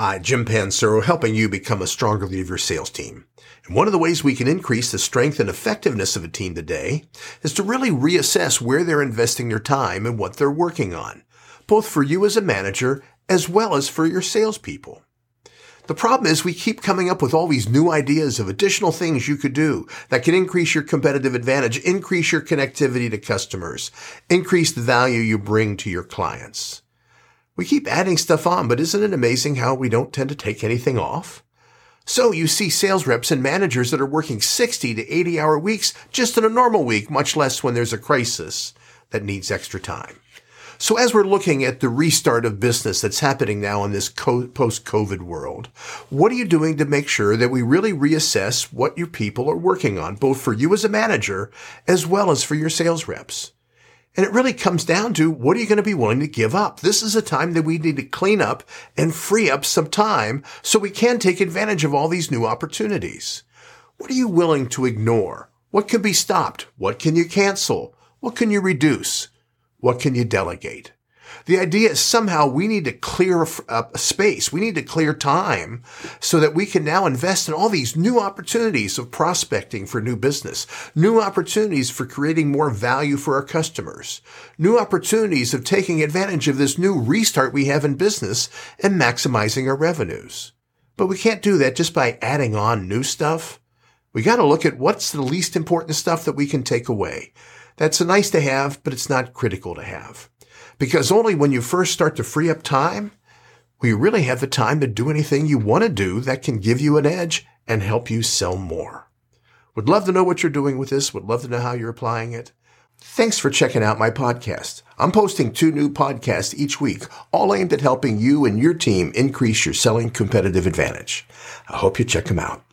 Hi, Jim Pancero, helping you become a stronger leader of your sales team. And one of the ways we can increase the strength and effectiveness of a team today is to really reassess where they're investing their time and what they're working on, both for you as a manager as well as for your salespeople. The problem is we keep coming up with all these new ideas of additional things you could do that can increase your competitive advantage, increase your connectivity to customers, increase the value you bring to your clients. We keep adding stuff on, but isn't it amazing how we don't tend to take anything off? So you see sales reps and managers that are working 60 to 80 hour weeks just in a normal week, much less when there's a crisis that needs extra time. So as we're looking at the restart of business that's happening now in this post-COVID world, what are you doing to make sure that we really reassess what your people are working on, both for you as a manager as well as for your sales reps? And it really comes down to what are you going to be willing to give up? This is a time that we need to clean up and free up some time so we can take advantage of all these new opportunities. What are you willing to ignore? What can be stopped? What can you cancel? What can you reduce? What can you delegate? The idea is somehow we need to clear a, space. We need to clear time so that we can now invest in all these new opportunities of prospecting for new business, new opportunities for creating more value for our customers, new opportunities of taking advantage of this new restart we have in business and maximizing our revenues. But we can't do that just by adding on new stuff. We got to look at what's the least important stuff that we can take away. That's a nice to have, but it's not critical to have. Because only when you first start to free up time will you really have the time to do anything you want to do that can give you an edge and help you sell more. Would love to know what you're doing with this. Would love to know how you're applying it. Thanks for checking out my podcast. I'm posting two new podcasts each week, all aimed at helping you and your team increase your selling competitive advantage. I hope you check them out.